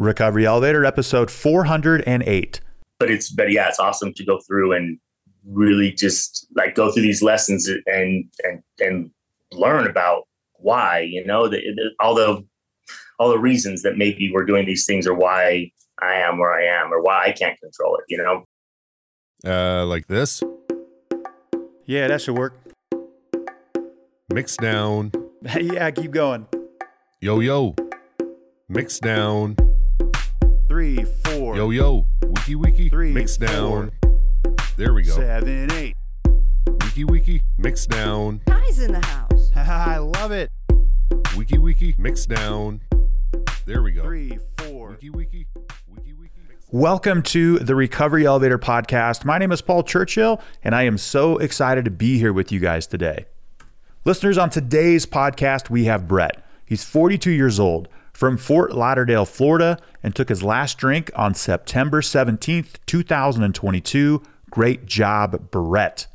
Recovery Elevator, episode 408. But it's, but yeah, it's awesome to go through and really just like go through these lessons and, and, and learn about why, you know, the, the, all the, all the reasons that maybe we're doing these things or why I am where I am or why I can't control it, you know? Uh, like this. Yeah, that should work. Mix down. yeah, keep going. Yo, yo. Mix down. Three, four. Yo, yo. Wiki, wiki. Three, Mix four. down. There we go. Seven, eight. Wiki, wiki. Mix down. Guys in the house. I love it. Wiki, wiki. Mix down. There we go. Three, four. Wiki, wiki. Wiki, wiki. Welcome to the Recovery Elevator Podcast. My name is Paul Churchill, and I am so excited to be here with you guys today. Listeners, on today's podcast, we have Bret. He's 42 years old from Fort Lauderdale, Florida, and took his last drink on September 17th, 2022. Great job, Bret.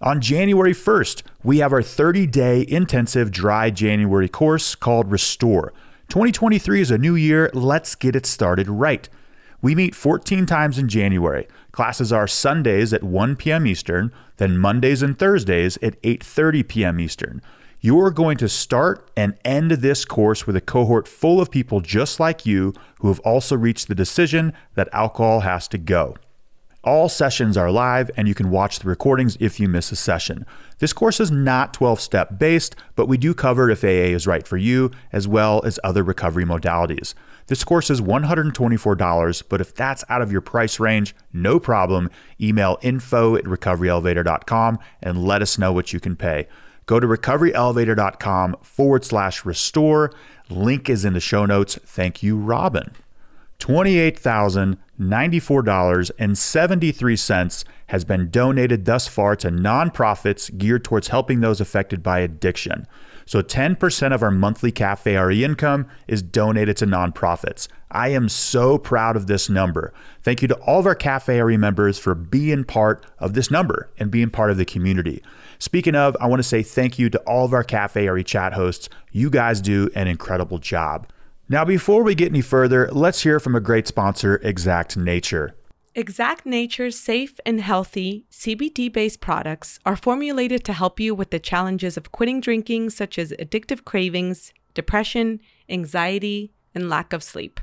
On January 1st, we have our 30 day intensive dry January course called REStore. 2023 is a new year. Let's get it started right. We meet 14 times in January. Classes are Sundays at 1 p.m. Eastern, then Mondays and Thursdays at 8:30 p.m. Eastern. You're going to start and end this course with a cohort full of people just like you who have also reached the decision that alcohol has to go. All sessions are live and you can watch the recordings if you miss a session. This course is not 12 step based, but we do cover if AA is right for you, as well as other recovery modalities. This course is $124, but if that's out of your price range, no problem. Email info at recoveryelevator.com and let us know what you can pay. Go to recoveryelevator.com forward slash restore. Link is in the show notes. Thank you, Robin. $28,094.73 has been donated thus far to nonprofits geared towards helping those affected by addiction. So 10% of our monthly Cafe RE income is donated to nonprofits. I am so proud of this number. Thank you to all of our Cafe RE members for being part of this number and being part of the community. Speaking of, I want to say thank you to all of our Cafe RE chat hosts. You guys do an incredible job. Now, before we get any further, let's hear from a great sponsor, Exact Nature. Exact Nature's safe and healthy CBD based products are formulated to help you with the challenges of quitting drinking, such as addictive cravings, depression, anxiety, and lack of sleep.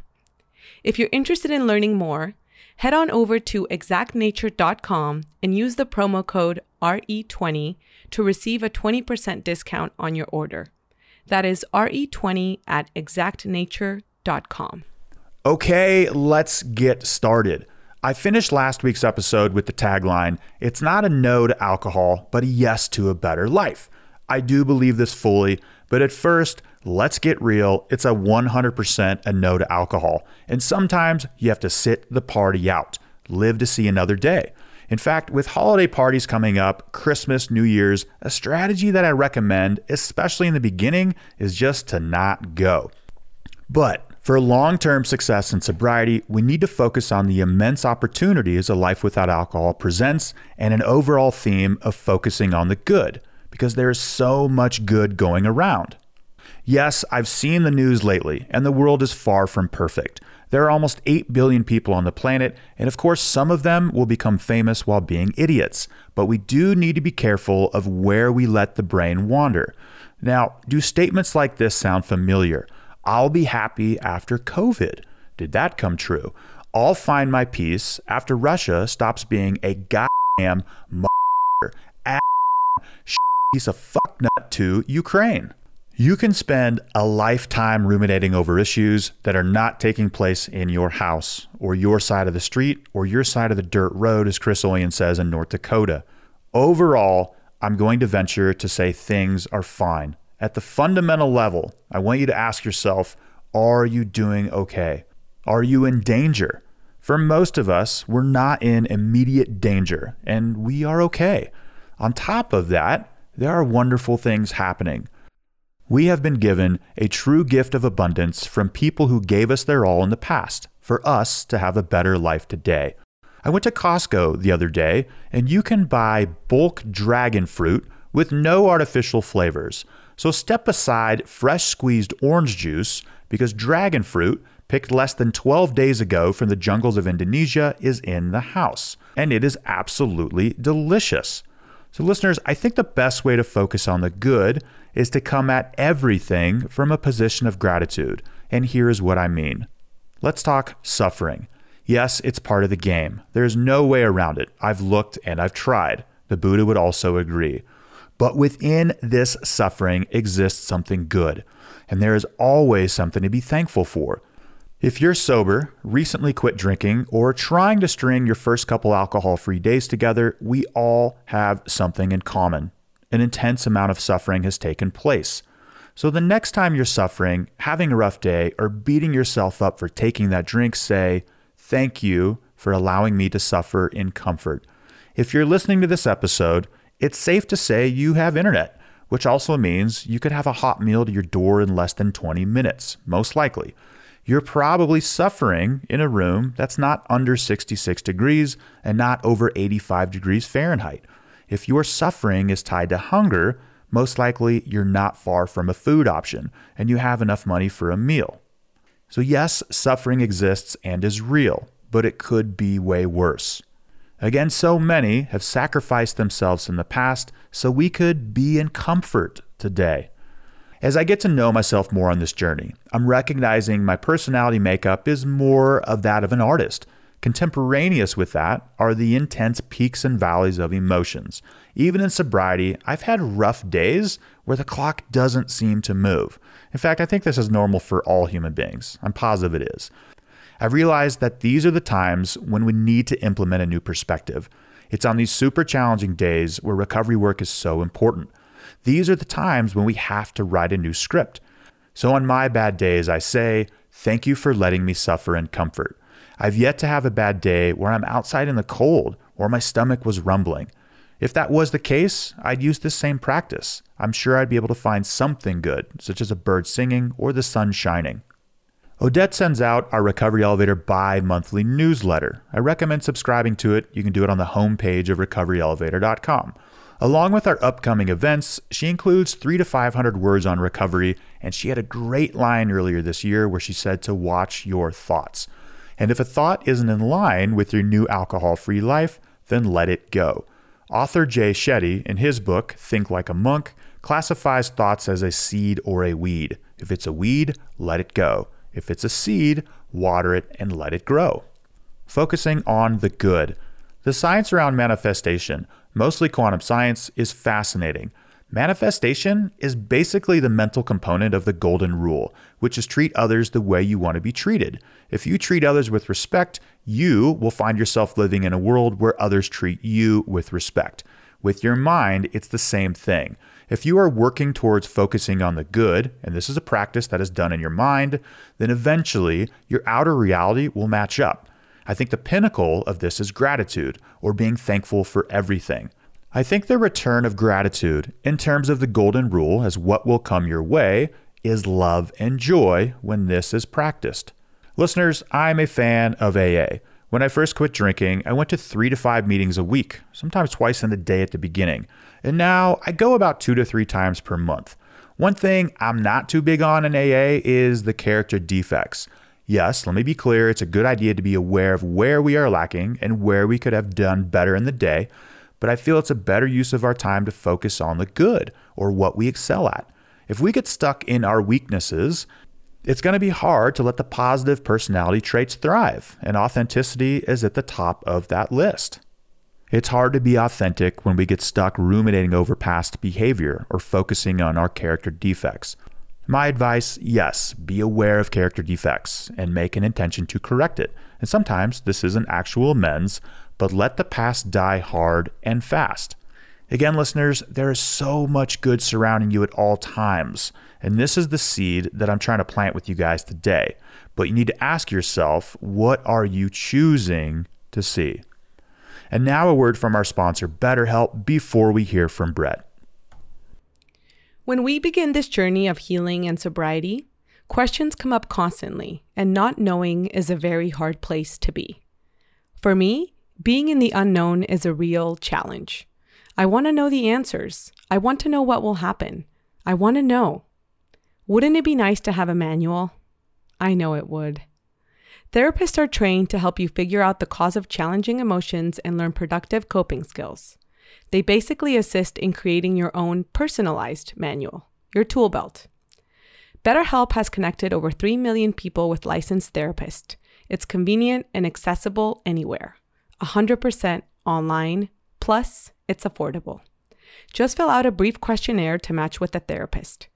If you're interested in learning more, head on over to exactnature.com and use the promo code RE20 to receive a 20% discount on your order. That is RE20 at exactnature.com. Okay, let's get started. I finished last week's episode with the tagline It's not a no to alcohol, but a yes to a better life. I do believe this fully, but at first, let's get real. It's a 100% a no to alcohol. And sometimes you have to sit the party out, live to see another day. In fact, with holiday parties coming up, Christmas, New Year's, a strategy that I recommend, especially in the beginning, is just to not go. But for long term success in sobriety, we need to focus on the immense opportunities a life without alcohol presents and an overall theme of focusing on the good, because there is so much good going around. Yes, I've seen the news lately, and the world is far from perfect. There are almost 8 billion people on the planet, and of course, some of them will become famous while being idiots. But we do need to be careful of where we let the brain wander. Now, do statements like this sound familiar? I'll be happy after COVID. Did that come true? I'll find my peace after Russia stops being a goddamn mother, ass, piece of fucknut to Ukraine. You can spend a lifetime ruminating over issues that are not taking place in your house or your side of the street or your side of the dirt road, as Kris Oyen says in North Dakota. Overall, I'm going to venture to say things are fine. At the fundamental level, I want you to ask yourself are you doing okay? Are you in danger? For most of us, we're not in immediate danger and we are okay. On top of that, there are wonderful things happening. We have been given a true gift of abundance from people who gave us their all in the past for us to have a better life today. I went to Costco the other day and you can buy bulk dragon fruit with no artificial flavors. So step aside fresh squeezed orange juice because dragon fruit, picked less than 12 days ago from the jungles of Indonesia, is in the house. And it is absolutely delicious. So, listeners, I think the best way to focus on the good is to come at everything from a position of gratitude. And here is what I mean. Let's talk suffering. Yes, it's part of the game. There's no way around it. I've looked and I've tried. The Buddha would also agree. But within this suffering exists something good, and there is always something to be thankful for. If you're sober, recently quit drinking, or trying to string your first couple alcohol free days together, we all have something in common. An intense amount of suffering has taken place. So the next time you're suffering, having a rough day, or beating yourself up for taking that drink, say, Thank you for allowing me to suffer in comfort. If you're listening to this episode, it's safe to say you have internet, which also means you could have a hot meal to your door in less than 20 minutes, most likely. You're probably suffering in a room that's not under 66 degrees and not over 85 degrees Fahrenheit. If your suffering is tied to hunger, most likely you're not far from a food option and you have enough money for a meal. So, yes, suffering exists and is real, but it could be way worse. Again, so many have sacrificed themselves in the past so we could be in comfort today. As I get to know myself more on this journey, I'm recognizing my personality makeup is more of that of an artist. Contemporaneous with that are the intense peaks and valleys of emotions. Even in sobriety, I've had rough days where the clock doesn't seem to move. In fact, I think this is normal for all human beings. I'm positive it is. I've realized that these are the times when we need to implement a new perspective. It's on these super challenging days where recovery work is so important. These are the times when we have to write a new script. So on my bad days, I say, Thank you for letting me suffer in comfort. I've yet to have a bad day where I'm outside in the cold or my stomach was rumbling. If that was the case, I'd use this same practice. I'm sure I'd be able to find something good, such as a bird singing or the sun shining. Odette sends out our Recovery Elevator bi monthly newsletter. I recommend subscribing to it. You can do it on the homepage of recoveryelevator.com. Along with our upcoming events, she includes three to 500 words on recovery, and she had a great line earlier this year where she said to watch your thoughts. And if a thought isn't in line with your new alcohol free life, then let it go. Author Jay Shetty, in his book, Think Like a Monk, classifies thoughts as a seed or a weed. If it's a weed, let it go. If it's a seed, water it and let it grow. Focusing on the good. The science around manifestation, mostly quantum science, is fascinating. Manifestation is basically the mental component of the golden rule, which is treat others the way you want to be treated. If you treat others with respect, you will find yourself living in a world where others treat you with respect. With your mind, it's the same thing. If you are working towards focusing on the good, and this is a practice that is done in your mind, then eventually your outer reality will match up. I think the pinnacle of this is gratitude, or being thankful for everything. I think the return of gratitude, in terms of the golden rule as what will come your way, is love and joy when this is practiced. Listeners, I'm a fan of AA. When I first quit drinking, I went to three to five meetings a week, sometimes twice in the day at the beginning. And now I go about two to three times per month. One thing I'm not too big on in AA is the character defects. Yes, let me be clear, it's a good idea to be aware of where we are lacking and where we could have done better in the day but I feel it's a better use of our time to focus on the good or what we excel at. If we get stuck in our weaknesses, it's going to be hard to let the positive personality traits thrive, and authenticity is at the top of that list. It's hard to be authentic when we get stuck ruminating over past behavior or focusing on our character defects. My advice yes, be aware of character defects and make an intention to correct it. And sometimes this is an actual amends, but let the past die hard and fast. Again, listeners, there is so much good surrounding you at all times. And this is the seed that I'm trying to plant with you guys today. But you need to ask yourself, what are you choosing to see? And now a word from our sponsor, BetterHelp, before we hear from Bret. When we begin this journey of healing and sobriety, questions come up constantly, and not knowing is a very hard place to be. For me, being in the unknown is a real challenge. I want to know the answers. I want to know what will happen. I want to know. Wouldn't it be nice to have a manual? I know it would. Therapists are trained to help you figure out the cause of challenging emotions and learn productive coping skills. They basically assist in creating your own personalized manual, your tool belt. BetterHelp has connected over 3 million people with licensed therapists. It's convenient and accessible anywhere, 100% online, plus, it's affordable. Just fill out a brief questionnaire to match with a therapist.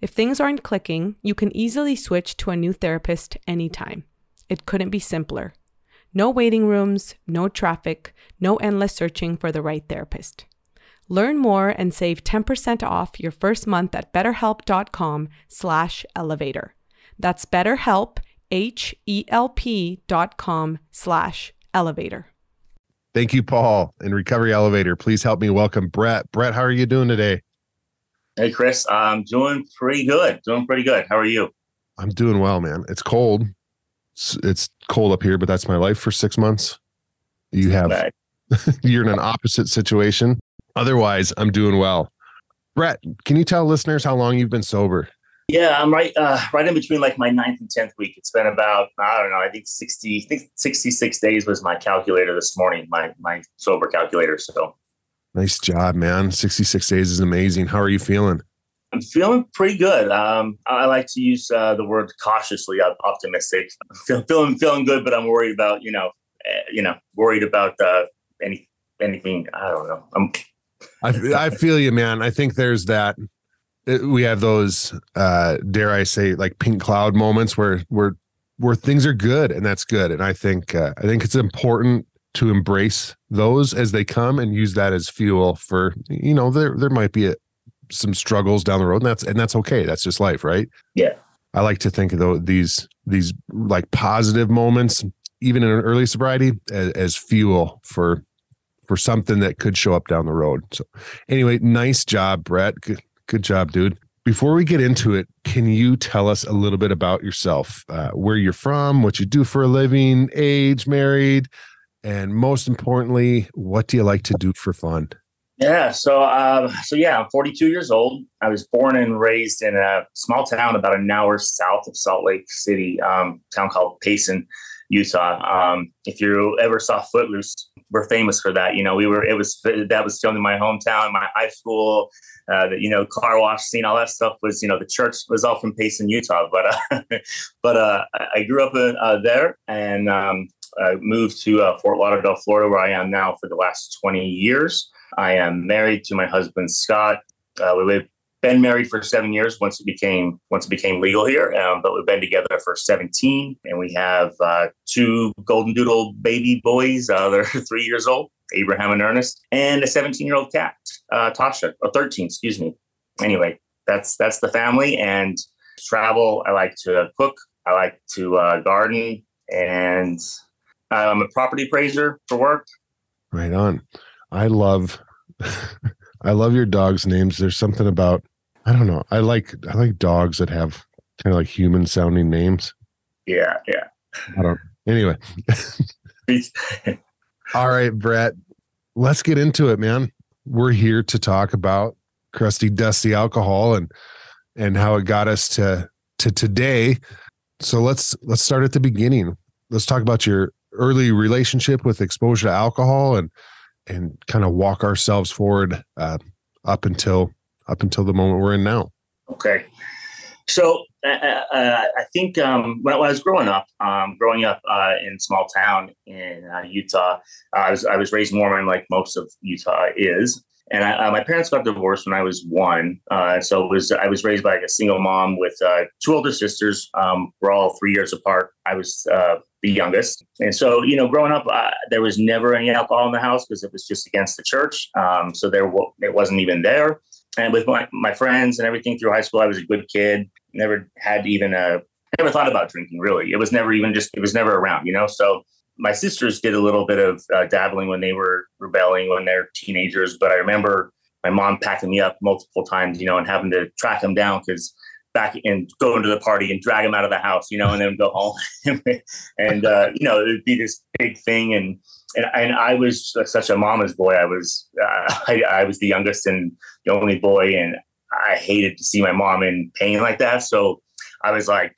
If things aren't clicking, you can easily switch to a new therapist anytime. It couldn't be simpler. No waiting rooms, no traffic, no endless searching for the right therapist. Learn more and save 10% off your first month at betterhelp.com slash elevator. That's betterhelp, H-E-L-P dot com slash elevator. Thank you, Paul. In Recovery Elevator, please help me welcome Bret. Bret, how are you doing today? Hey, Kris. I'm doing pretty good. Doing pretty good. How are you? I'm doing well, man. It's cold. It's, it's cold up here, but that's my life for six months. You have, Right. you're in an opposite situation. Otherwise, I'm doing well. Bret, can you tell listeners how long you've been sober? Yeah, I'm right. Uh, right in between like my ninth and tenth week. It's been about I don't know. I think sixty. I think sixty six days was my calculator this morning. My my sober calculator. So Nice job, man. 66 days is amazing. How are you feeling? I'm feeling pretty good. Um, I like to use uh, the word cautiously optimistic. I'm feeling feeling good, but I'm worried about you know, uh, you know, worried about uh, any anything. I don't know. I'm I, I feel you, man. I think there's that. It- We have those, uh, dare I say, like pink cloud moments where where where things are good, and that's good. And I think uh, I think it's important to embrace those as they come and use that as fuel for you know there there might be a, some struggles down the road, and that's and that's okay. That's just life, right? Yeah. I like to think of those, these these like positive moments, even in an early sobriety, as, as fuel for for something that could show up down the road. So anyway, nice job, Bret. Good, job, dude. Before we get into it, can you tell us a little bit about yourself? Uh, where you're from, what you do for a living, age, married, and most importantly, what do you like to do for fun? Yeah. So, uh, so yeah, I'm 42 years old. I was born and raised in a small town about an hour south of Salt Lake City, um, town called Payson, Utah. Um, if you ever saw Footloose, we're famous for that. You know, we were. It was that was filmed in my hometown, my high school. Uh, the, you know, car wash scene, all that stuff was. You know, the church was all from Payson, Utah. But uh, but uh, I grew up in, uh, there and um, I moved to uh, Fort Lauderdale, Florida, where I am now for the last 20 years. I am married to my husband Scott. Uh, we've been married for seven years once it became once it became legal here, um, but we've been together for 17, and we have uh, two golden doodle baby boys. Uh, they're three years old, Abraham and Ernest, and a 17 year old cat, uh, Tasha, or 13, excuse me. Anyway, that's that's the family and travel. I like to cook. I like to uh, garden, and I'm a property appraiser for work. Right on. I love I love your dog's names. There's something about I don't know. I like I like dogs that have kind of like human sounding names. Yeah, yeah. I don't anyway. All right, Bret. Let's get into it, man. We're here to talk about crusty dusty alcohol and and how it got us to to today. So let's let's start at the beginning. Let's talk about your early relationship with exposure to alcohol and and kind of walk ourselves forward uh, up until up until the moment we're in now. Okay. So uh, uh, I think um, when, I, I was growing up, um, growing up uh, in small town in uh, Utah, I was I was raised Mormon, like most of Utah is. And I, uh, my parents got divorced when I was one, uh, so it was I was raised by a single mom with uh, two older sisters. Um, we're all three years apart. I was uh, the youngest, and so you know, growing up, uh, there was never any alcohol in the house because it was just against the church. Um, so there wa- it wasn't even there. And with my, my friends and everything through high school, I was a good kid. Never had even a never thought about drinking really. It was never even just it was never around, you know. So my sisters did a little bit of uh, dabbling when they were rebelling when they're teenagers, but I remember my mom packing me up multiple times, you know, and having to track them down because back and go into the party and drag them out of the house, you know, and then go home. and uh, you know, it'd be this big thing, and and, and I was such a mama's boy. I was uh, I, I was the youngest and the only boy, and I hated to see my mom in pain like that. So I was like,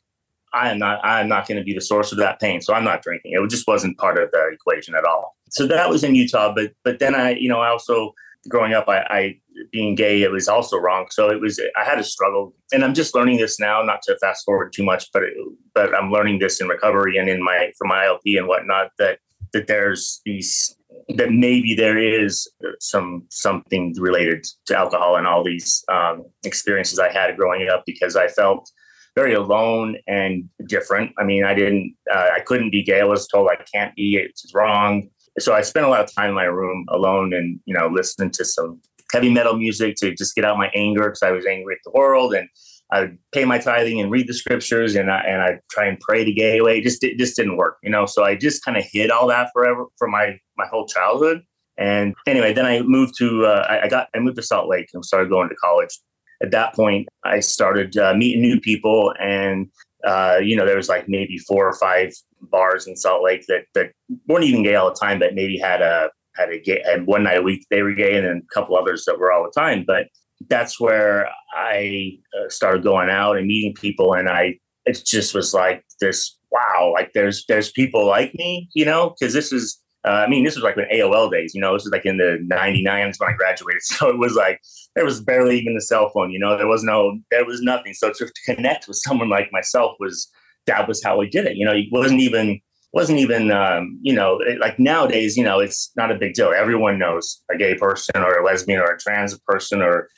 I am not I am not going to be the source of that pain. So I'm not drinking. It just wasn't part of the equation at all. So that was in Utah, but but then I you know I also growing up I, I being gay it was also wrong. So it was I had a struggle, and I'm just learning this now. Not to fast forward too much, but it, but I'm learning this in recovery and in my for my IOP and whatnot that that there's these that maybe there is some something related to alcohol and all these um, experiences I had growing up because I felt very alone and different. I mean, I didn't, uh, I couldn't be gay. I was told I can't be. It's wrong. So I spent a lot of time in my room alone and you know listening to some heavy metal music to just get out my anger because I was angry at the world and I pay my tithing and read the scriptures and I and I try and pray to get away. It just it just didn't work, you know. So I just kind of hid all that forever for my my whole childhood. And anyway, then I moved to uh, I, I got I moved to Salt Lake and started going to college. At that point, I started uh, meeting new people, and uh, you know there was like maybe four or five bars in Salt Lake that that weren't even gay all the time, but maybe had a had a gay had one night a week they were gay, and then a couple others that were all the time. But that's where I uh, started going out and meeting people, and I it just was like this wow, like there's there's people like me, you know, because this is. Uh, I mean, this was like in AOL days, you know, this was like in the 99s when I graduated. So it was like, there was barely even a cell phone, you know, there was no, there was nothing. So to connect with someone like myself was, that was how we did it. You know, it wasn't even, wasn't even, um, you know, like nowadays, you know, it's not a big deal. Everyone knows a gay person or a lesbian or a trans person or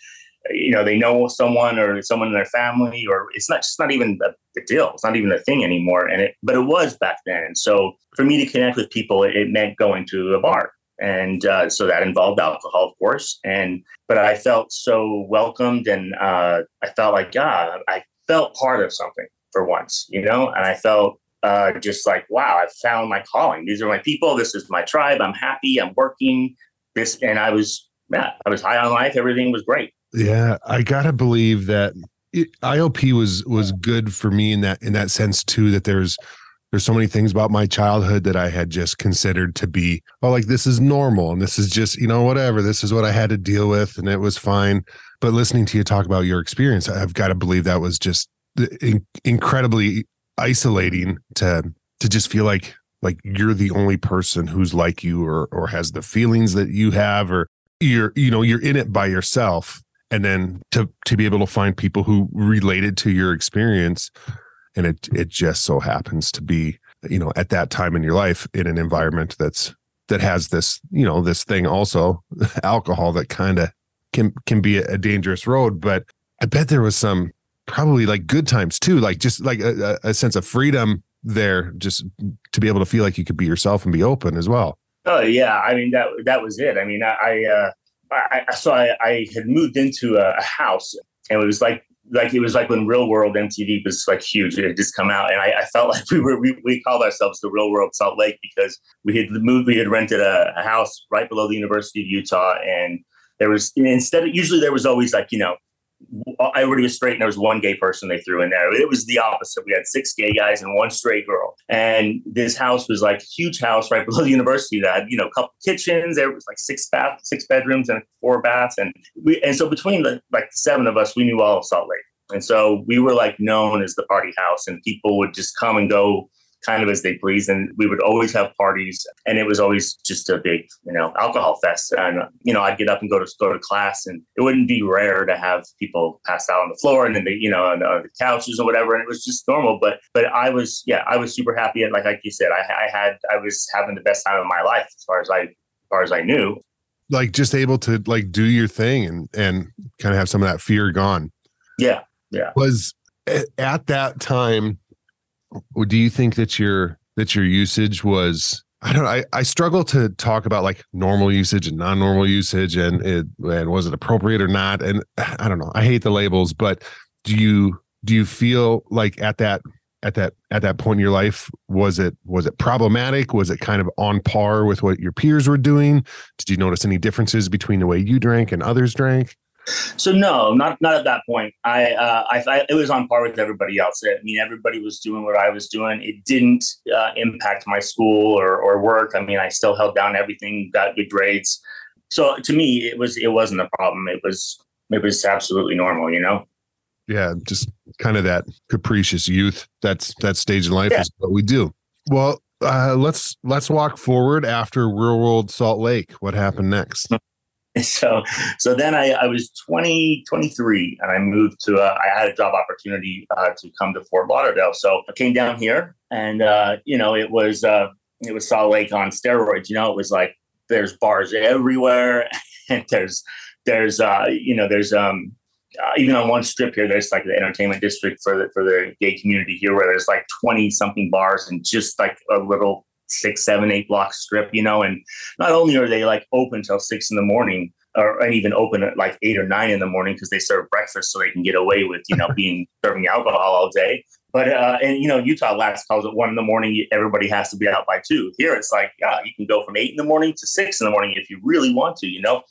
you know they know someone or someone in their family or it's not just not even a, a deal. It's not even a thing anymore. And it but it was back then. So for me to connect with people it, it meant going to a bar. And uh, so that involved alcohol of course. And but i felt so welcomed and uh, i felt like god i felt part of something for once you know? And i felt uh, just like wow i found my calling. These are my people. This is my tribe. I'm happy. I'm working. This and i was yeah i was high on life. Everything was great yeah, I gotta believe that it, IOP was was good for me in that in that sense too. That there's there's so many things about my childhood that I had just considered to be oh like this is normal and this is just you know whatever this is what I had to deal with and it was fine. But listening to you talk about your experience, I've got to believe that was just uh, in, incredibly isolating to to just feel like like you're the only person who's like you or or has the feelings that you have or you're you know you're in it by yourself and then to to be able to find people who related to your experience. And it it just so happens to be you know at that time in your life in an environment that's that has this you know this thing also alcohol that kind of can can be a, dangerous road. But i bet there was some probably like good times too like just like a, a sense of freedom there just to be able to feel like you could be yourself and be open as well. Oh yeah. I mean that that was it. I mean i, I uh I, so I, I, had moved into a, a, house and it was like like it was like when real world mtv was like huge it had just come out and i, I felt like we were we, we, called ourselves the real world salt lake because we had moved we had rented a, a house right below the university of utah and there was instead of usually there was always like you know everybody was straight and there was one gay person they threw in there. It was the opposite. We had six gay guys and one straight girl. And this house was like a huge house right below the university that had, you know, a couple kitchens. There was like six bath, six bedrooms and four baths. And we and so between the like the seven of us, we knew all of Salt Lake. And so we were like known as the party house and people would just come and go kind of as they please. And we would always have parties, and it was always just a big, you know, alcohol fest. And you know, I'd get up and go to go to class, and it wouldn't be rare to have people pass out on the floor and then they, you know, on the, on the couches or whatever. And it was just normal. But but I was, yeah, I was super happy. And like like you said, I, I had I was having the best time of my life as far as I as far as I knew. Like just able to like do your thing and and kind of have some of that fear gone. Yeah, yeah. Was at that time do you think that your that your usage was I don't know. I, I struggle to talk about like normal usage and non-normal usage and it and was it appropriate or not. And I don't know. I hate the labels, but do you do you feel like at that at that at that point in your life was it was it problematic? Was it kind of on par with what your peers were doing? Did you notice any differences between the way you drank and others drank? So no, not not at that point. I, uh, I, I it was on par with everybody else. I mean, everybody was doing what I was doing. It didn't uh, impact my school or, or work. I mean, I still held down everything, got good grades. So to me, it was it wasn't a problem. It was it was absolutely normal. You know. Yeah, just kind of that capricious youth. That's that stage in life Yeah. is what we do. Well, uh, let's let's walk forward after Real World Salt Lake. What happened next? so so then I, I was 20 23 and i moved to uh, i had a job opportunity uh, to come to fort lauderdale. So i came down here and uh, you know it was uh, it was salt lake on steroids you know? It was like there's bars everywhere and there's there's uh, you know there's um uh, even on one strip here, there's like the entertainment district for the for the gay community here, where there's like twenty something bars and just like a little six, seven, eight block strip, you know. And not only are they like open till six in the morning, or and even open at like eight or nine in the morning because they serve breakfast, so they can get away with you know being serving alcohol all day. But uh, and you know Utah last calls at one in the morning. Everybody has to be out by two. Here it's like yeah, you can go from eight in the morning to six in the morning if you really want to. You know,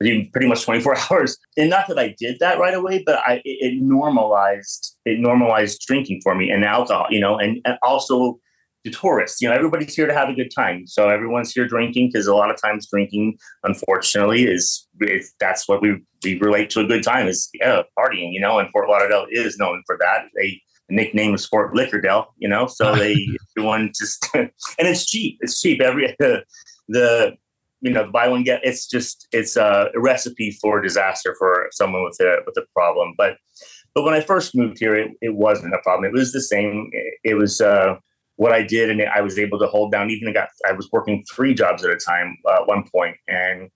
pretty much 24 hours. And not that I did that right away, but I it, it normalized it normalized drinking for me and alcohol, you know, and, and also the tourists. You know, everybody's here to have a good time. So everyone's here drinking because a lot of times drinking, unfortunately, is, is that's what we we relate to a good time is yeah, partying, you know, and Fort Lauderdale is known for that. They the nickname is Fort Liquordale, you know, so they everyone just and it's cheap. It's cheap. Every the the you know, buy one get. It's just it's a, a recipe for disaster for someone with a with a problem. But but when I first moved here, it, it wasn't a problem. It was the same. It, it was uh, what I did, and I was able to hold down. Even I got I was working three jobs at a time uh, at one point, and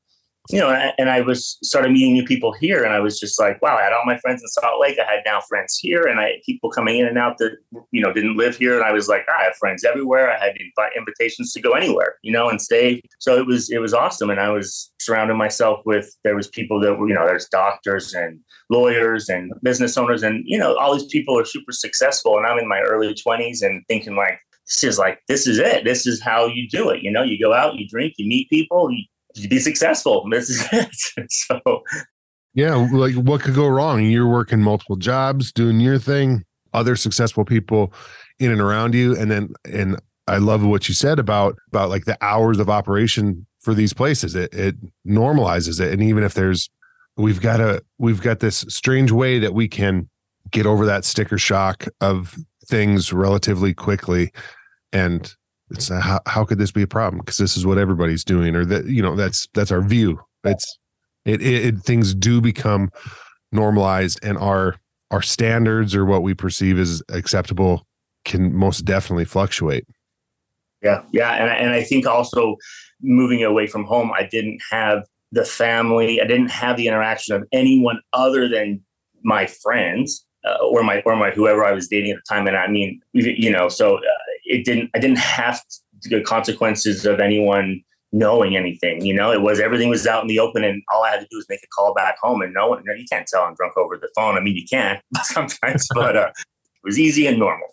you know, and, I was started meeting new people here, and I was just like, wow, I had all my friends in Salt Lake. I had now friends here, and I had people coming in and out that you know didn't live here, and I was like, I have friends everywhere. I had invitations to go anywhere, you know, and stay. So it was it was awesome, and I was surrounding myself with there was people that were you know there's doctors and lawyers and business owners, and you know all these people are super successful, and I'm in my early twenties and thinking like. Is like this is it. This is how you do it. You know, you go out, you drink, you meet people, you, you be successful. This is it. so Yeah, like what could go wrong? You're working multiple jobs, doing your thing, other successful people in and around you, and then and I love what you said about about like the hours of operation for these places. It it normalizes it, and even if there's we've got a we've got this strange way that we can get over that sticker shock of things relatively quickly, and it's uh, how how could this be a problem? Because this is what everybody's doing, or that you know that's that's our view. It's it, it, it things do become normalized and our our standards or what we perceive as acceptable can most definitely fluctuate Yeah, yeah, and and I think also moving away from home, I didn't have the family. I didn't have the interaction of anyone other than my friends uh, or my or my whoever I was dating at the time. And I mean, you know, so uh, it didn't. I didn't have the consequences of anyone knowing anything. You know, it was everything was out in the open, and all I had to do was make a call back home, and no one. You can't tell I'm drunk over the phone. I mean, you can sometimes, but uh, it was easy and normal.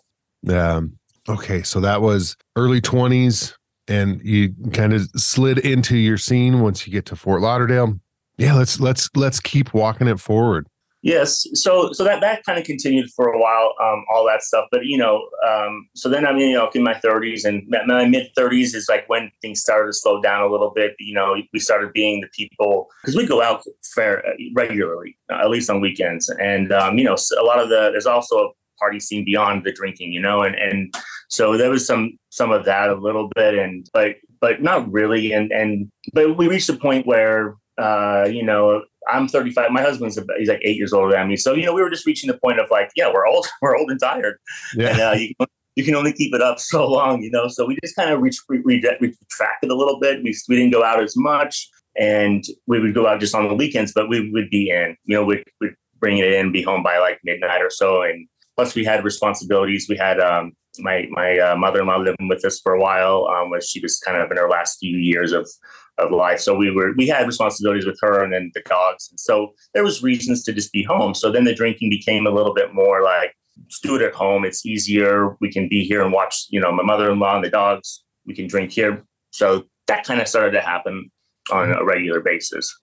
um okay so that was early 20s and you kind of slid into your scene once you get to fort lauderdale yeah let's let's let's keep walking it forward Yes, so so that that kind of continued for a while, um, all that stuff. But you know, um, so then I'm you know in my 30s and my- mid 30s is like when things started to slow down a little bit. You know, we started being the people because we go out fair regularly, uh, at least on weekends, and um, you know, a lot of the there's also a party scene beyond the drinking, you know, and and so there was some some of that a little bit, and but but not really, and and but we reached a point where uh, you know I'm 35. My husband's about, he's like eight years older than me. So you know, we were just reaching the point of like, yeah, we're old, we're old and tired, and uh, you can, you can only keep it up so long, you know. So we just kind of reach, re, re, retracted a little bit. We we didn't go out as much, and we would go out just on the weekends, but we would be in, you know, we'd, we'd bring it in, be home by like midnight or so, and plus we had responsibilities. We had um, my my uh, mother-in-law living with us for a while, um, was she was kind of in her last few years of of life. So we were we had responsibilities with her and then the dogs. And so there was reasons to just be home. So then the drinking became a little bit more like just do it at home. It's easier. We can be here and watch, you know, my mother-in-law and the dogs. We can drink here. So that kind of started to happen on a regular basis.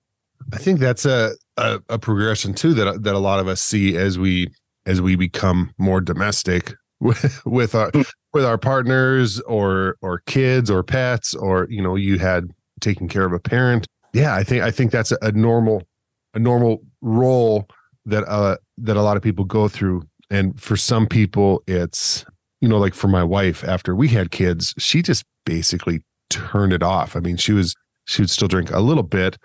I think that's a, a a progression too that that a lot of us see as we as we become more domestic with, with our hmm. with our partners or or kids or pets or you know you had taking care of a parent. Yeah, I think I think that's a, normal a normal role that uh that a lot of people go through And for some people, it's, you know, like for my wife, after we had kids, she just basically turned it off. I mean, she was, she would still drink a little bit.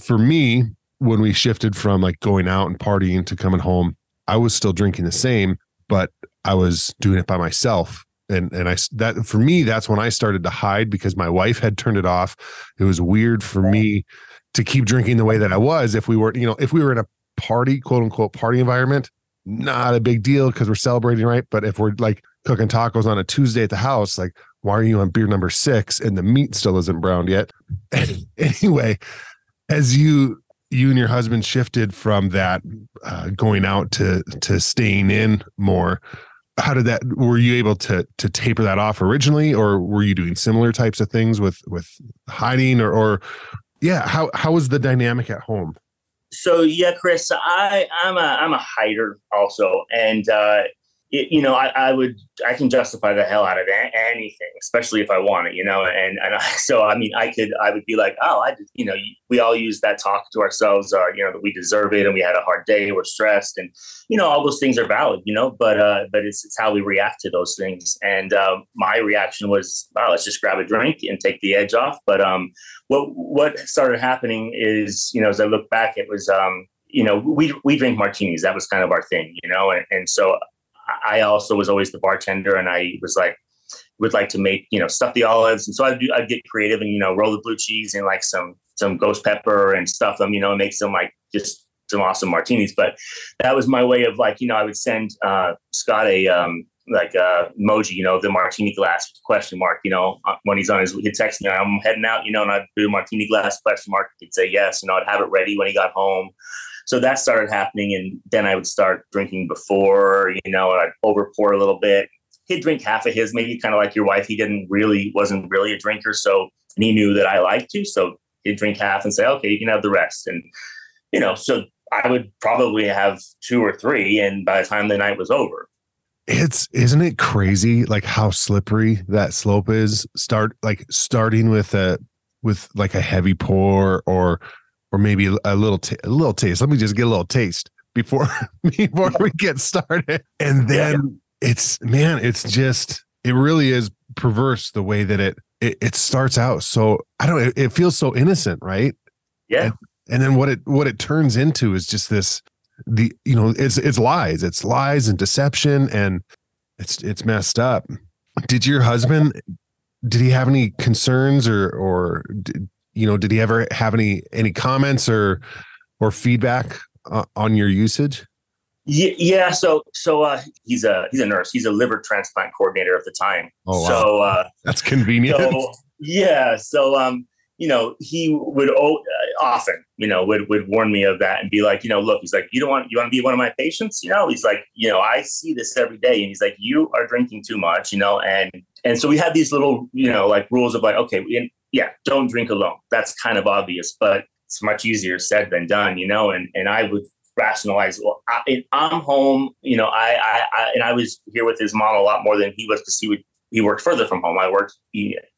For me, when we shifted from like going out and partying to coming home, I was still drinking the same, but I was doing it by myself. And and I that for me, that's when I started to hide because my wife had turned it off. It was weird for me to keep drinking the way that I was. If we were, you know, if we were in a party, quote unquote, party environment, not a big deal because we're celebrating, right? But if we're like cooking tacos on a Tuesday at the house, like, why are you on beer number six and the meat still isn't browned yet? anyway, as you you and your husband shifted from that uh, going out to to staying in more how did that were you able to to taper that off originally or were you doing similar types of things with with hiding or or yeah how how was the dynamic at home? So yeah kris i i'm a i'm a hider also and uh it, you know, I, I would, I can justify the hell out of anything, especially if I want it, you know, and, and I, so, I mean, I could, I would be like, oh, I, you know, we all use that talk to ourselves, uh, you know, that we deserve it and we had a hard day, we're stressed and, you know, all those things are valid, you know, but, uh, but it's, it's how we react to those things. And, um, my reaction was, wow, let's just grab a drink and take the edge off. But, um, what, what started happening is, you know, as I look back, it was, um, you know, we we drink martinis. That was kind of our thing, you know, and, and so I also was always the bartender, and I was like, would like to make you know stuff the olives, and so I'd do, I'd get creative and you know roll the blue cheese and like some some ghost pepper and stuff them, you know, and make some like just some awesome martinis. But that was my way of like you know I would send uh, Scott a um, like uh, emoji, you know, the martini glass question mark, you know, uh, when he's on his, he'd text me, I'm heading out, you know, and I'd do martini glass question mark. He'd say yes, know, I'd have it ready when he got home so that started happening and then i would start drinking before you know and i'd over pour a little bit. He'd drink half of his maybe kind of like your wife. He didn't really wasn't really a drinker so and he knew that i liked to so he'd drink half and say okay you can have the rest. And you know so i would probably have two or three and by the time the night was over. It's isn't it crazy like how slippery that slope is? Start like starting with a with like a heavy pour or or maybe a little t- a little taste. Let me just get a little taste before before we get started. And then it's man, it's just it really is perverse the way that it it, it starts out. So I don't. It, it feels so innocent, right? Yeah. And, and then what it what it turns into is just this the you know it's it's lies it's lies and deception and it's it's messed up did your husband did he have any concerns or or did, you know, did he ever have any any comments or or feedback uh, on your usage? Yeah, yeah. So, so uh, he's a he's a nurse. He's a liver transplant coordinator at the time. Oh, wow. So uh, that's convenient. So, yeah. So, um, you know, he would uh, often, you know, would would warn me of that and be like, you know, look, he's like, you don't want you want to be one of my patients, you know. He's like, you know, I see this every day, and he's like, you are drinking too much, you know, and and so we had these little, you know, like rules of like, okay, we, yeah, don't drink alone. That's kind of obvious, but it's much easier said than done, you know. And and I would rationalize, well, I, am home, you know. I, I, I and I was here with his mom a lot more than he was because he would he worked further from home. I worked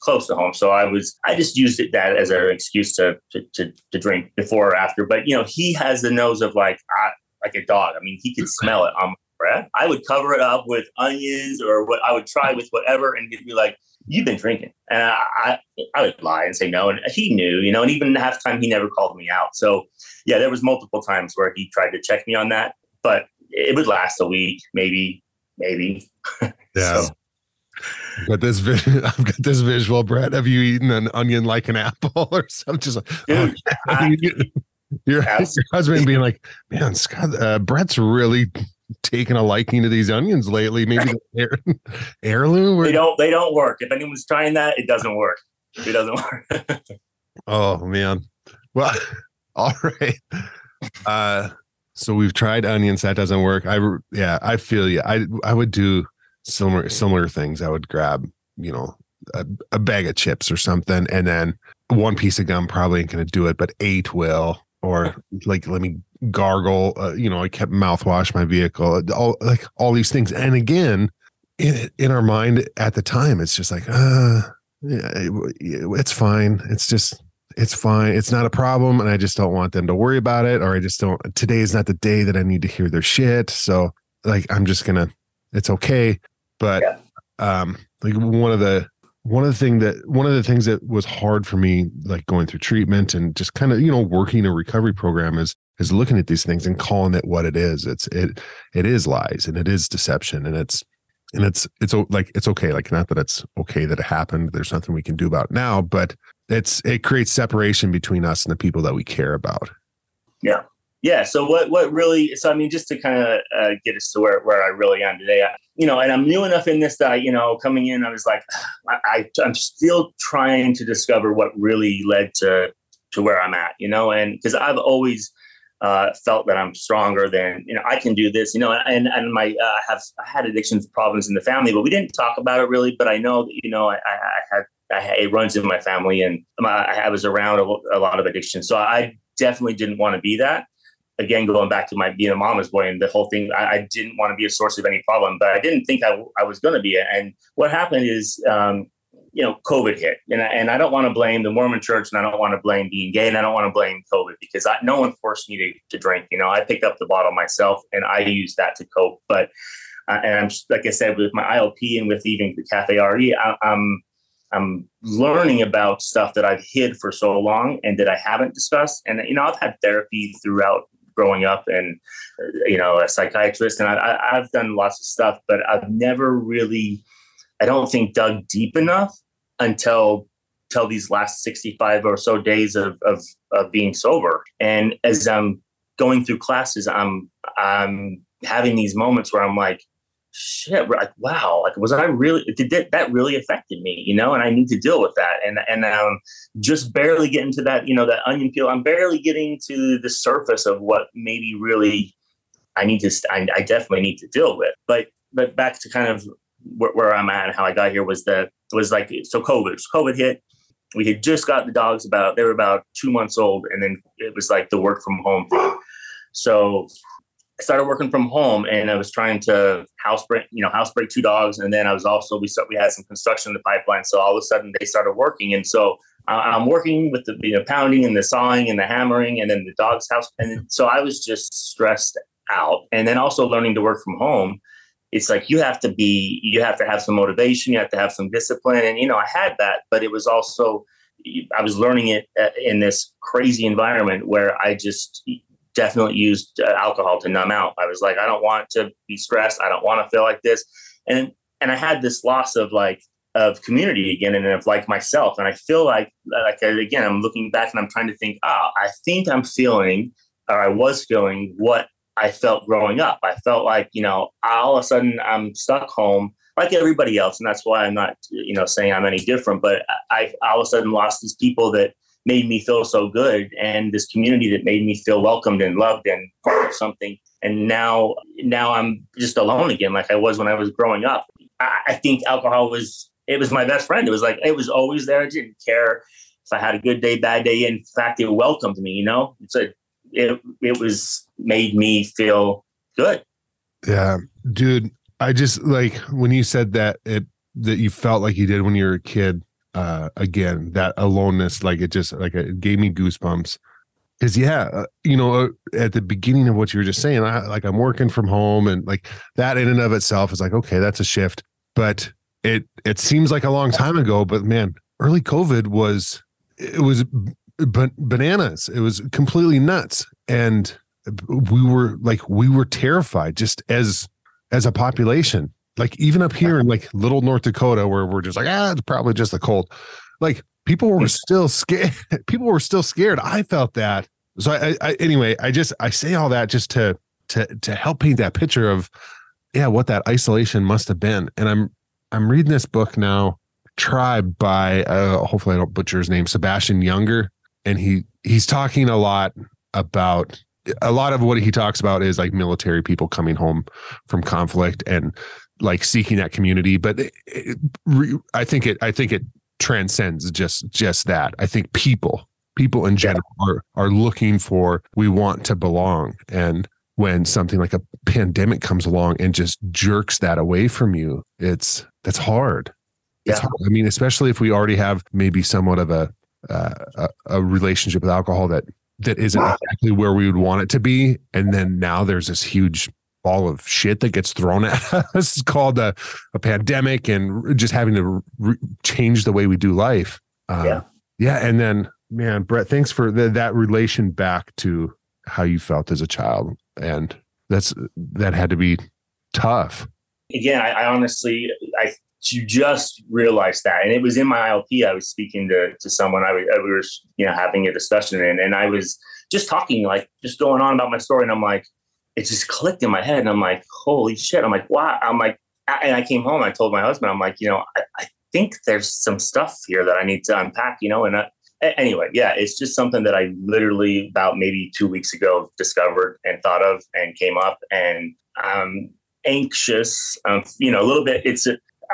close to home, so I was I just used it that as an excuse to to to, to drink before or after. But you know, he has the nose of like I, like a dog. I mean, he could smell it on my breath. I would cover it up with onions or what I would try with whatever, and he'd be like, you've been drinking. And I, I, would lie and say no. And he knew, you know, and even half time he never called me out. So yeah, there was multiple times where he tried to check me on that, but it would last a week, maybe, maybe. Yeah. so. But this, I've got this visual, Bret. Have you eaten an onion like an apple or something? Just like, Dude, oh, I, your, your, husband being like, man, Scott, uh, Bret's really taken a liking to these onions lately. Maybe heir, heirloom. Or... They don't. They don't work. If anyone's trying that, it doesn't work. It doesn't work. oh man. Well, all right. Uh, so we've tried onions. That doesn't work. I yeah. I feel you. I I would do similar similar things. I would grab you know a, a bag of chips or something, and then one piece of gum probably ain't gonna do it, but eight will. Or like let me gargle. Uh, you know, I kept mouthwash my vehicle. All like all these things. And again, in in our mind at the time, it's just like, uh, yeah, it's fine. It's just it's fine. It's not a problem, and I just don't want them to worry about it. Or I just don't. Today is not the day that I need to hear their shit. So like I'm just gonna it's okay. But Yeah. um like one of the one of the thing that one of the things that was hard for me like going through treatment and just kind of you know working a recovery program is is looking at these things and calling it what it is. It's it it is lies and it is deception and it's and it's it's like it's okay. Like not that it's okay that it happened. There's nothing we can do about now but it's it creates separation between us and the people that we care about. Yeah so what what really so i mean just to kind of uh, get us to where, where i really am today I, you know and i'm new enough in this that I, you know coming in i was like I, I i'm still trying to discover what really led to to where i'm at you know and because i've always uh, felt that i'm stronger than you know i can do this you know and and my uh, I have i had addictions problems in the family but we didn't talk about it really but i know that you know i, I, I had I, it runs in my family and my, I was around a, a lot of addiction so i definitely didn't want to be that again going back to my being a mama's boy and the whole thing I, I didn't want to be a source of any problem but i didn't think i, I was going to be and what happened is um, you know covid hit and I, and I don't want to blame the mormon church and i don't want to blame being gay and i don't want to blame covid because I, no one forced me to, to drink you know i picked up the bottle myself and i used that to cope but uh, and i'm like i said with my ilp and with even the cafe re I, i'm I'm learning about stuff that I've hid for so long and that I haven't discussed. And you know, I've had therapy throughout growing up, and uh, you know, a psychiatrist, and I, I, I've done lots of stuff, but I've never really, I don't think, dug deep enough until till these last 65 or so days of of, of being sober. And as I'm going through classes, I'm I'm having these moments where I'm like, shit like wow like was i really did that, that really affected me you know and i need to deal with that. And and um just barely getting to that you know that onion peel i'm barely getting to the surface of what maybe really i need to I, I definitely need to deal with. But but back to kind of where, where i'm at and how i got here was that was like so covid covid hit. We had just got the dogs about they were about two months old and then it was like the work from home thing. So started working from home and I was trying to house break, you know, house break two dogs. And then I was also, we start, we had some construction in the pipeline. So all of a sudden they started working. And so I'm working with the you know, pounding and the sawing and the hammering and then the dog's house. And so I was just stressed out. And then also learning to work from home. It's like you have to be, you have to have some motivation, you have to have some discipline. And, you know, I had that, but it was also, I was learning it uh, in this crazy environment where I just definitely used uh, alcohol to numb out. I was like, I don't want to be stressed. I don't want to feel like this. And and I had this loss of like of community again and of like myself. And I feel like like again, I'm looking back and I'm trying to think, ah, I think I'm feeling or I was feeling what I felt growing up. I felt like, you know, all of a sudden I'm stuck home like everybody else. And that's why I'm not, you know, saying I'm any different, but I, I all of a sudden lost these people that made me feel so good and this community that made me feel welcomed and loved and part of something. And now now i'm just alone again like i was when i was growing up. I, I think alcohol was it was my best friend. It was like it was always there. I didn't care if i had a good day bad day. In fact it welcomed me you know? It's a it, it was made me feel good. Yeah, dude. I just like when you said that it that you felt like you did when you were a kid. Uh, again, that aloneness, like it just like it gave me goosebumps. Cause yeah, uh, you know, uh, at the beginning of what you were just saying, I like I'm working from home, and like that in and of itself is like okay, that's a shift. But it it seems like a long time ago. But man, early COVID was it was b- bananas. It was completely nuts, and we were like we were terrified just as as a population like even up here in like little north dakota where we're just like ah it's probably just the cold. Like people were still scared people were still scared. I felt that. So I, I anyway i just i say all that just to to to help paint that picture of yeah what that isolation must have been. And i'm i'm reading this book now tribe by uh hopefully i don't butcher his name Sebastian Junger. And he he's talking a lot about a lot of what he talks about is like military people coming home from conflict. And like seeking that community but it, it, re- i think it i think it transcends just just that. I think people people in general are are looking for we want to belong. And when something like a pandemic comes along and just jerks that away from you it's that's hard. It's Yeah. hard. i mean especially if we already have maybe somewhat of a uh, a, a relationship with alcohol that that isn't exactly where we would want it to be. And then now there's this huge ball of shit that gets thrown at us called a, a pandemic and just having to re- change the way we do life. Uh, yeah. Yeah. And then, man, Bret, thanks for the, that relation back to how you felt as a child. And that's, that had to be tough. Again, I, I honestly, I you just realized that. And it was in my ILP. I was speaking to, to someone. I, was, we were, you know, having a discussion, and, and I was just talking, like, just going on about my story. And I'm like, it just clicked in my head, and I'm like, holy shit! I'm like, wow! I'm like, and I came home. I told my husband, I'm like, you know, I, I think there's some stuff here that I need to unpack, you know. And I, anyway, yeah, it's just something that I literally about maybe two weeks ago discovered and thought of and came up, and I'm anxious, um, you know, a little bit. It's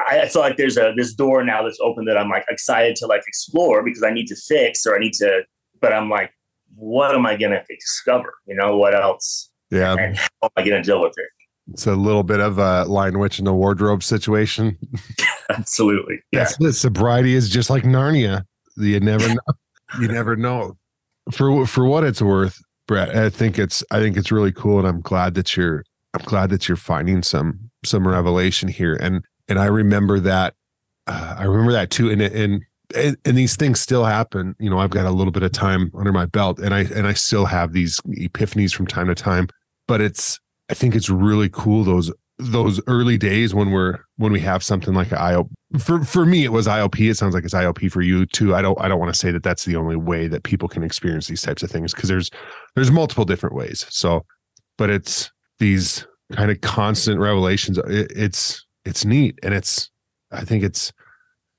I feel like there's a this door now that's open that I'm like excited to like explore because I need to fix or I need to, but I'm like, what am I gonna discover? You know, what else? Yeah. And how am I gonna deal with it? It's a little bit of a lion witch in the wardrobe situation. Absolutely. Yeah. That's sobriety is just like Narnia. You never know. you never know. For for what it's worth, Bret, I think it's I think it's really cool, and I'm glad that you're I'm glad that you're finding some some revelation here. And and I remember that. Uh, I remember that too. And and and, and these things still happen. You know, I've got a little bit of time under my belt, and I and I still have these epiphanies from time to time. But it's I think it's really cool those those early days when we're when we have something like an IOP. For for me, it was IOP. It sounds like it's IOP for you too. I don't I don't want to say that that's the only way that people can experience these types of things because there's there's multiple different ways. So, but it's these kind of constant revelations. It, it's it's neat and it's I think it's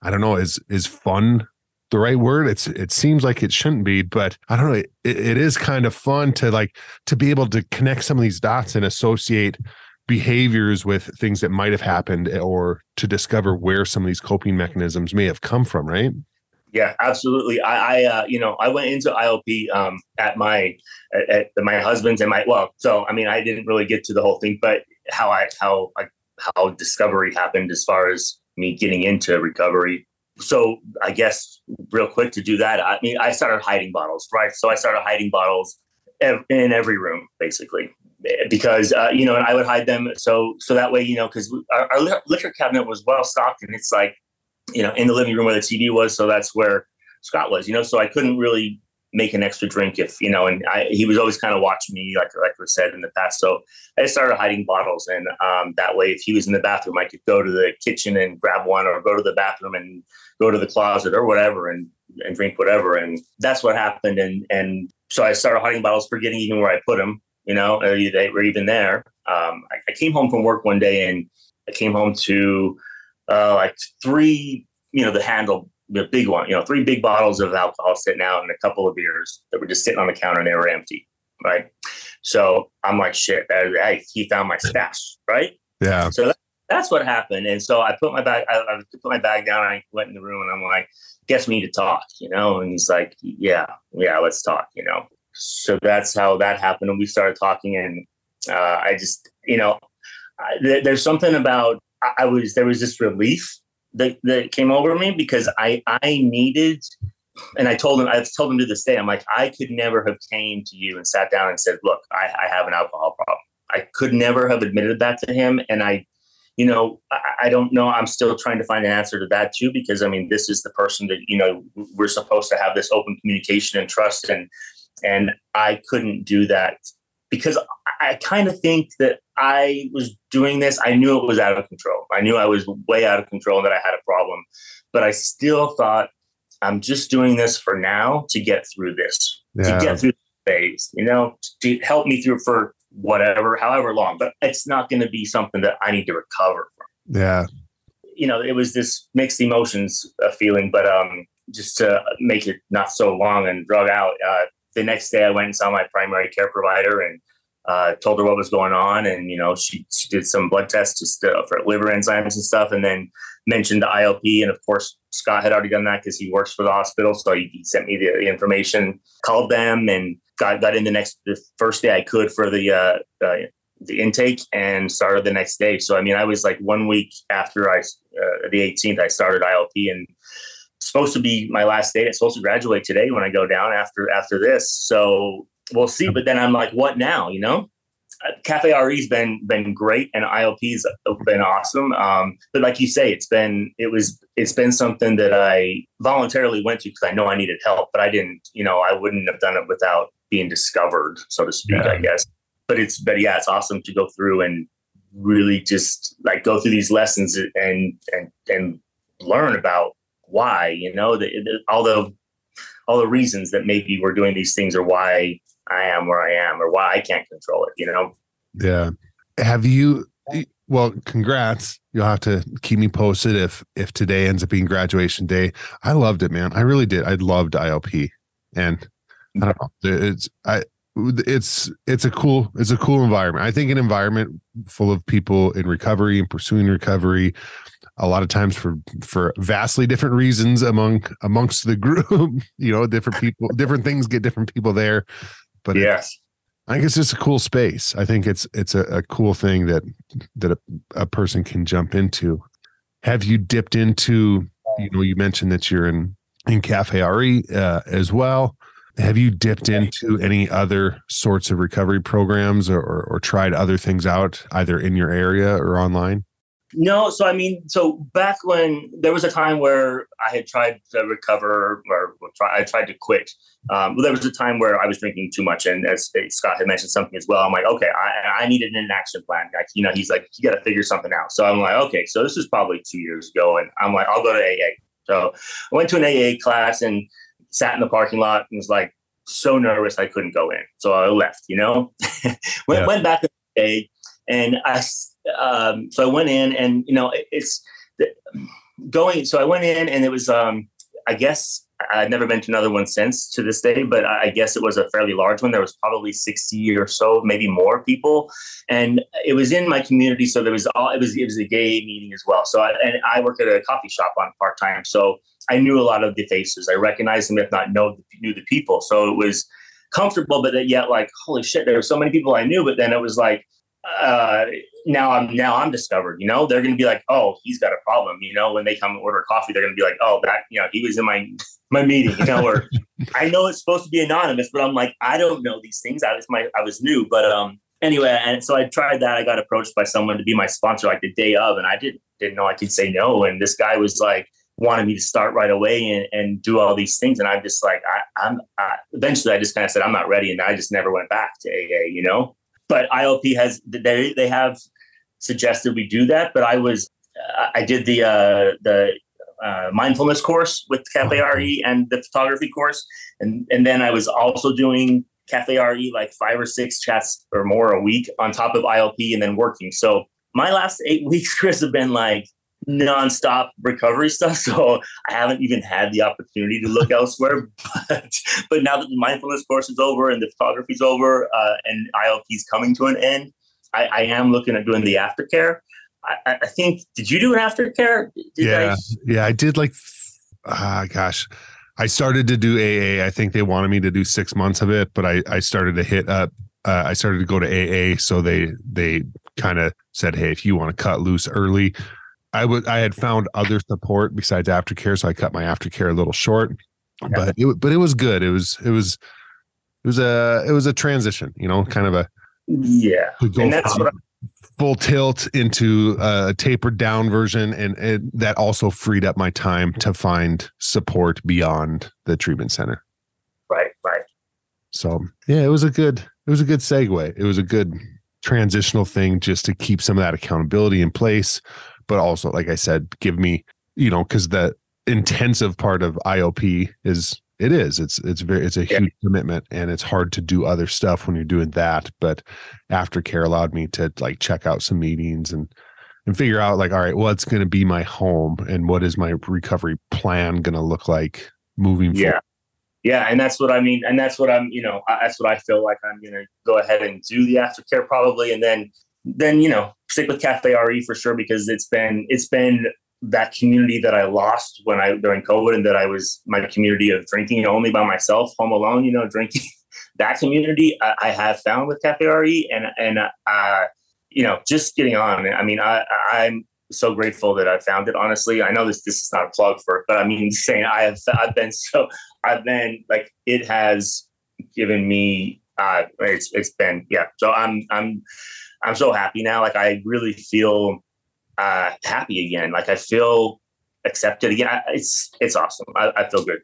I don't know is is fun the right word it's it seems like it shouldn't be but i don't know it, it is kind of fun to like to be able to connect some of these dots and associate behaviors with things that might have happened or to discover where some of these coping mechanisms may have come from right yeah absolutely i, I uh, you know i went into ilp um, at my at, at my husband's and my well so i mean i didn't really get to the whole thing but how i how how discovery happened as far as me getting into recovery. So I guess real quick to do that, I mean, I started hiding bottles, right? So I started hiding bottles in every room, basically, because uh, you know, and I would hide them. So so that way, you know, because our, our liquor cabinet was well stocked, and it's like, you know, in the living room where the TV was, so that's where Scott was, you know, so I couldn't really make an extra drink if you know and I, he was always kind of watching me like like was said in the past. So i started hiding bottles and um, that way if he was in the bathroom i could go to the kitchen and grab one or go to the bathroom and go to the closet or whatever and and drink whatever and that's what happened and and so i started hiding bottles forgetting even where i put them you know they were even there um, I, I, came home from work one day and i came home to uh, like three you know the handle the big one, you know, three big bottles of alcohol sitting out and a couple of beers that were just sitting on the counter and they were empty. Right. So I'm like, shit, hey, he found my stash. Right. Yeah. So that, that's what happened. And so I put my bag, I, I put my bag down. I went in the room and I'm like, guess need to talk, you know? And he's like, yeah, yeah, let's talk, you know? So that's how that happened. And we started talking and uh, I just, you know, I, th- there's something about, I, I was, there was this relief that, that came over me because I I needed and I told him I've told him to this day I'm like I could never have came to you and sat down and said look I, I have an alcohol problem I could never have admitted that to him and I you know I, I don't know I'm still trying to find an answer to that too because I mean this is the person that you know we're supposed to have this open communication and trust and and I couldn't do that because I kind of think that I was doing this. I knew it was out of control. I knew I was way out of control and that I had a problem, but I still thought I'm just doing this for now to get through this, yeah. to get through the phase, you know, to help me through for whatever, however long. But it's not going to be something that I need to recover from. Yeah. You know, it was this mixed emotions uh, feeling, but um, just to make it not so long and drug out, uh, the next day I went and saw my primary care provider and uh, told her what was going on. And, you know, she, she did some blood tests just uh, for liver enzymes and stuff. And then mentioned the ILP. And of course, Scott had already done that because he works for the hospital. So he, he sent me the, the, information, called them and got, got in the next, the first day I could for the, uh, uh, the intake and started the next day. So, I mean, I was like one week after I, uh, the 18th, I started ILP and supposed to be my last day. It's supposed to graduate today when I go down after after this. So we'll see. But then I'm like, what now? You know? Cafe RE's been been great, and IOP's been awesome. Um, but like you say, it's been it was it's been something that I voluntarily went to because I know I needed help, but I didn't. You know, I wouldn't have done it without being discovered, so to speak. Yeah. I guess. But it's but yeah, it's awesome to go through and really just like go through these lessons and and and learn about why you know the, the, all the all the reasons that maybe we're doing these things or why I am where I am or why I can't control it, you know? Yeah. Have you, well, congrats. You'll have to keep me posted if, if today ends up being graduation day. I loved it, man. I really did. I loved IOP and I don't know. It's, I, it's it's a cool it's a cool environment. I think an environment full of people in recovery and pursuing recovery, a lot of times for for vastly different reasons among amongst the group. you know, different people, different things get different people there. But yes, I think it's just a cool space. I think it's it's a, a cool thing that that a, a person can jump into. Have you dipped into? You know, you mentioned that you're in in Cafe RE uh, as well. Have you dipped into any other sorts of recovery programs or, or, or tried other things out, either in your area or online? No, so I mean, so back when there was a time where I had tried to recover or try, I tried to quit. Um, well, there was a time where I was drinking too much, and as Scott had mentioned something as well, I'm like, okay, I, I needed an action plan. Like, you know, he's like, you got to figure something out. So I'm like, okay, so this is probably two years ago, and I'm like, I'll go to AA. So I went to an AA class and sat in the parking lot and was like so nervous I couldn't go in. So I left. You know, went, yeah. went back to day and I um, so I went in, and you know, it's going. So I went in, and it was, um, I guess, I've never been to another one since to this day, but I guess it was a fairly large one. There was probably sixty or so, maybe more people, and it was in my community. So there was all it was. It was a gay meeting as well. So I, and I work at a coffee shop on part time, so I knew a lot of the faces. I recognized them, if not know knew the people. So it was comfortable, but yet like holy shit, there were so many people I knew. But then it was like uh, now I'm now I'm discovered. You know, they're going to be like, oh, he's got a problem. You know, when they come and order coffee, they're going to be like, oh, that you know, he was in my my meeting. You know, or I know it's supposed to be anonymous, but I'm like, I don't know these things. I was my I was new, but um, anyway, and so I tried that. I got approached by someone to be my sponsor like the day of, and I didn't didn't know I could say no. And this guy was like wanted me to start right away and, and do all these things, and I'm just like, I, I'm I, eventually I just kind of said I'm not ready, and I just never went back to AA. You know but IOP has they they have suggested we do that. But I was uh, I did the uh, the uh, mindfulness course with Cafe RE and the photography course, and and then I was also doing Cafe RE like five or six chats or more a week on top of IOP and then working. So my last eight weeks, Kris, have been like nonstop recovery stuff. So I haven't even had the opportunity to look elsewhere. But but now that the mindfulness course is over and the photography is over uh, and IOP is coming to an end, I, I, am looking at doing the aftercare. I, I think did you do an aftercare? Did yeah, I, yeah, I did. Like, ah, uh, gosh. I started to do AA. I think they wanted me to do six months of it, but I, I started to hit up. Uh, I started to go to AA, so they they kind of said, "Hey, if you want to cut loose early, I would I had found other support besides aftercare, so I cut my aftercare a little short. Yeah. But it but it was good. It was it was it was a it was a transition, you know, kind of a yeah. And that's what full tilt into a tapered down version and it, that also freed up my time to find support beyond the treatment center right right so yeah it was a good it was a good segue it was a good transitional thing just to keep some of that accountability in place but also like I said, give me, you know, because the intensive part of IOP is it is it's it's very it's a yeah. huge commitment and it's hard to do other stuff when you're doing that but aftercare allowed me to like check out some meetings and and figure out like all right what's going to be my home and what is my recovery plan going to look like moving yeah forward. yeah and that's what i mean and that's what i'm you know that's what i feel like i'm going to go ahead and do the aftercare probably and then then you know stick with Cafe RE for sure because it's been it's been that community that I lost when I during COVID and that I was my community of drinking only by myself, home alone, you know, drinking. that community I, I, have found with Cafe RE and and uh, you know just getting on. I mean, I I'm so grateful that I found it. Honestly, I know this this is not a plug for it, but I mean, saying I have I've been so I've been like it has given me uh, it's it's been yeah. So I'm I'm I'm so happy now. Like I really feel uh, happy again. Like I feel accepted again. I, it's it's awesome. I, I feel good.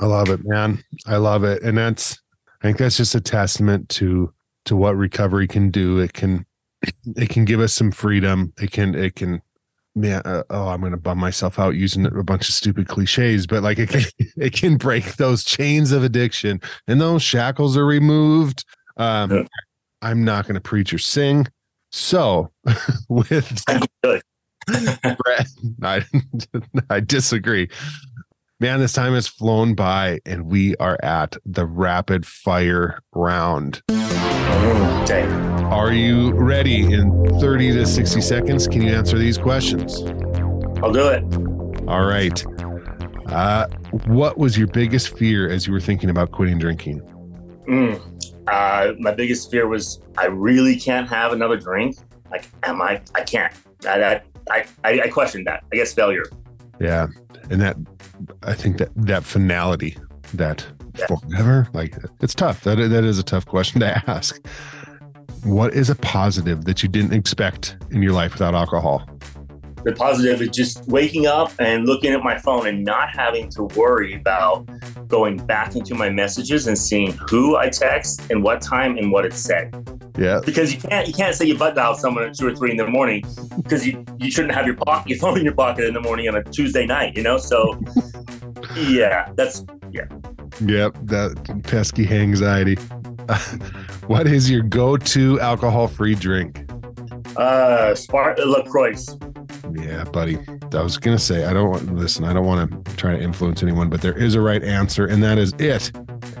I love it, man. I love it, and that's I think that's just a testament to to what recovery can do. It can it can give us some freedom. It can it can man, uh, oh i'm gonna bum myself out using a bunch of stupid cliches but like it can it can break those chains of addiction and those shackles are removed um yeah. i'm not gonna preach or sing so with Bret, I, I disagree man this time has flown by and we are at the rapid fire round okay. Are you ready in 30 to 60 seconds? Can you answer these questions? I'll do it. All right. Uh, what was your biggest fear as you were thinking about quitting drinking? Mm, uh, my biggest fear was I really can't have another drink. Like, am I? I can't. I, I, I, I questioned that. I guess failure. Yeah, and that I think that that finality, that yeah. forever, like it's tough. That that is a tough question to ask. What is a positive that you didn't expect in your life without alcohol? The positive is just waking up and looking at my phone and not having to worry about going back into my messages and seeing who I text and what time and what it said. Yeah. Because you can't you can't say you butt dial someone at two or three in the morning because you, you shouldn't have your pocket your phone in your pocket in the morning on a Tuesday night, you know? So yeah, that's yeah. Yep, that pesky anxiety. what is your go-to alcohol-free drink? Uh, Spark LaCroix. Yeah, buddy. I was gonna say I don't want listen. I don't want to try to influence anyone, but there is a right answer, and that is it.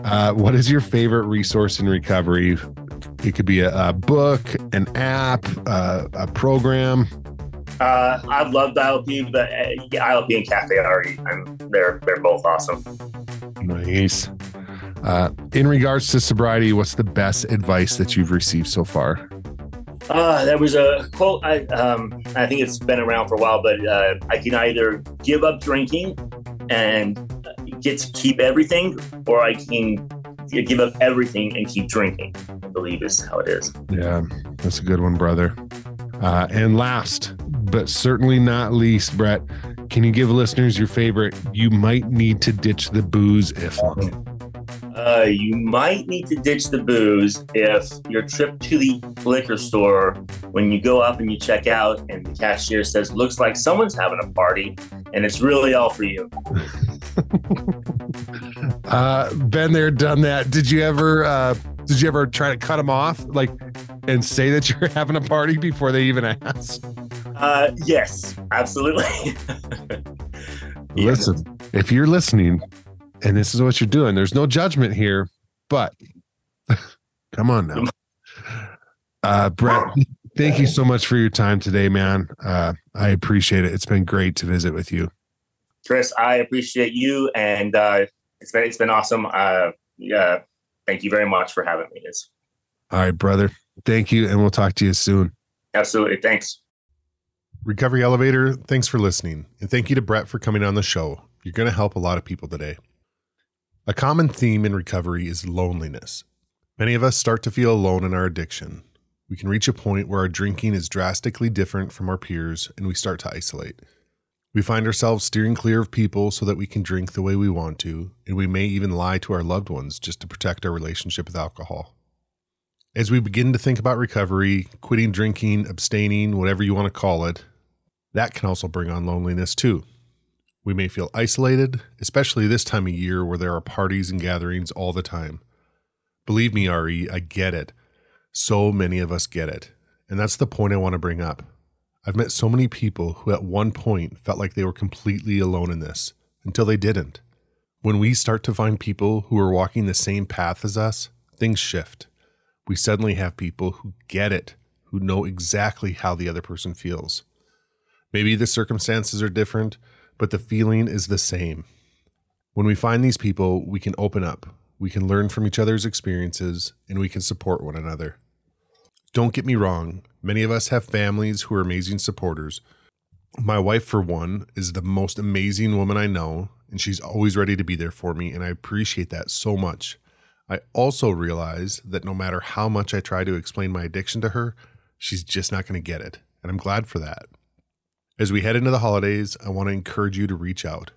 Uh, what is your favorite resource in recovery? It could be a, a book, an app, uh, a program. Uh, I've loved ILP, but uh, ILP and Cafe RE, I'm, they're they're both awesome. Nice. Uh, in regards to sobriety, what's the best advice that you've received so far? Uh, there was a quote. I um, I think it's been around for a while, but uh, I can either give up drinking and get to keep everything, or I can give up everything and keep drinking. I believe is how it is. Yeah, that's a good one, brother. Uh, and last, but certainly not least, Bret, can you give listeners your favorite? You might need to ditch the booze if uh, you might need to ditch the booze if your trip to the liquor store, when you go up and you check out, and the cashier says, "Looks like someone's having a party," and it's really all for you. uh, been there, done that. Did you ever? Uh, did you ever try to cut them off, like, and say that you're having a party before they even ask? Uh, yes, absolutely. Listen, if you're listening, and this is what you're doing. There's no judgment here, but come on now. Uh, Bret, thank you so much for your time today, man. Uh, I appreciate it. It's been great to visit with you. Kris, I appreciate you, and uh, it's been it's been awesome. Uh, yeah, thank you very much for having me. It's all right, brother. Thank you, and we'll talk to you soon. Absolutely. Thanks. Recovery Elevator, thanks for listening. And thank you to Bret for coming on the show. You're going to help a lot of people today. A common theme in recovery is loneliness. Many of us start to feel alone in our addiction. We can reach a point where our drinking is drastically different from our peers and we start to isolate. We find ourselves steering clear of people so that we can drink the way we want to, and we may even lie to our loved ones just to protect our relationship with alcohol. As we begin to think about recovery, quitting drinking, abstaining, whatever you want to call it, that can also bring on loneliness too. We may feel isolated, especially this time of year where there are parties and gatherings all the time. Believe me, RE, I get it. So many of us get it. And that's the point I want to bring up. I've met so many people who at one point felt like they were completely alone in this until they didn't. When we start to find people who are walking the same path as us, things shift. We suddenly have people who get it, who know exactly how the other person feels. Maybe the circumstances are different, but the feeling is the same. When we find these people, we can open up, we can learn from each other's experiences, and we can support one another. Don't get me wrong, many of us have families who are amazing supporters. My wife, for one, is the most amazing woman I know, and she's always ready to be there for me, and I appreciate that so much. I also realize that no matter how much I try to explain my addiction to her, she's just not going to get it. And I'm glad for that. As we head into the holidays, I want to encourage you to reach out.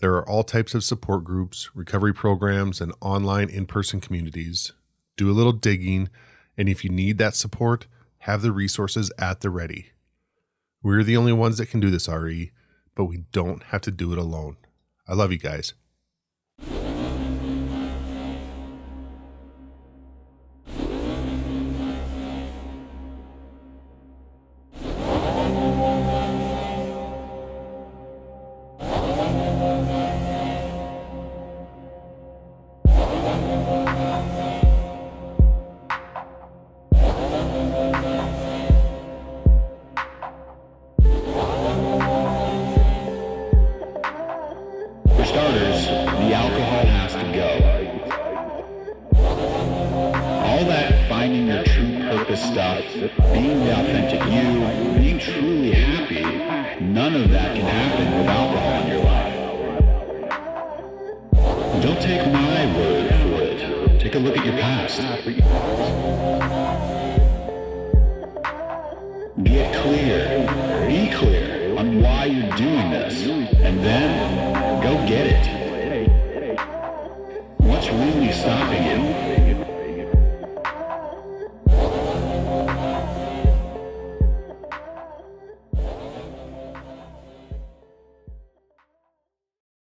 There are all types of support groups, recovery programs, and online in person communities. Do a little digging, and if you need that support, have the resources at the ready. We're the only ones that can do this, RE, but we don't have to do it alone. I love you guys.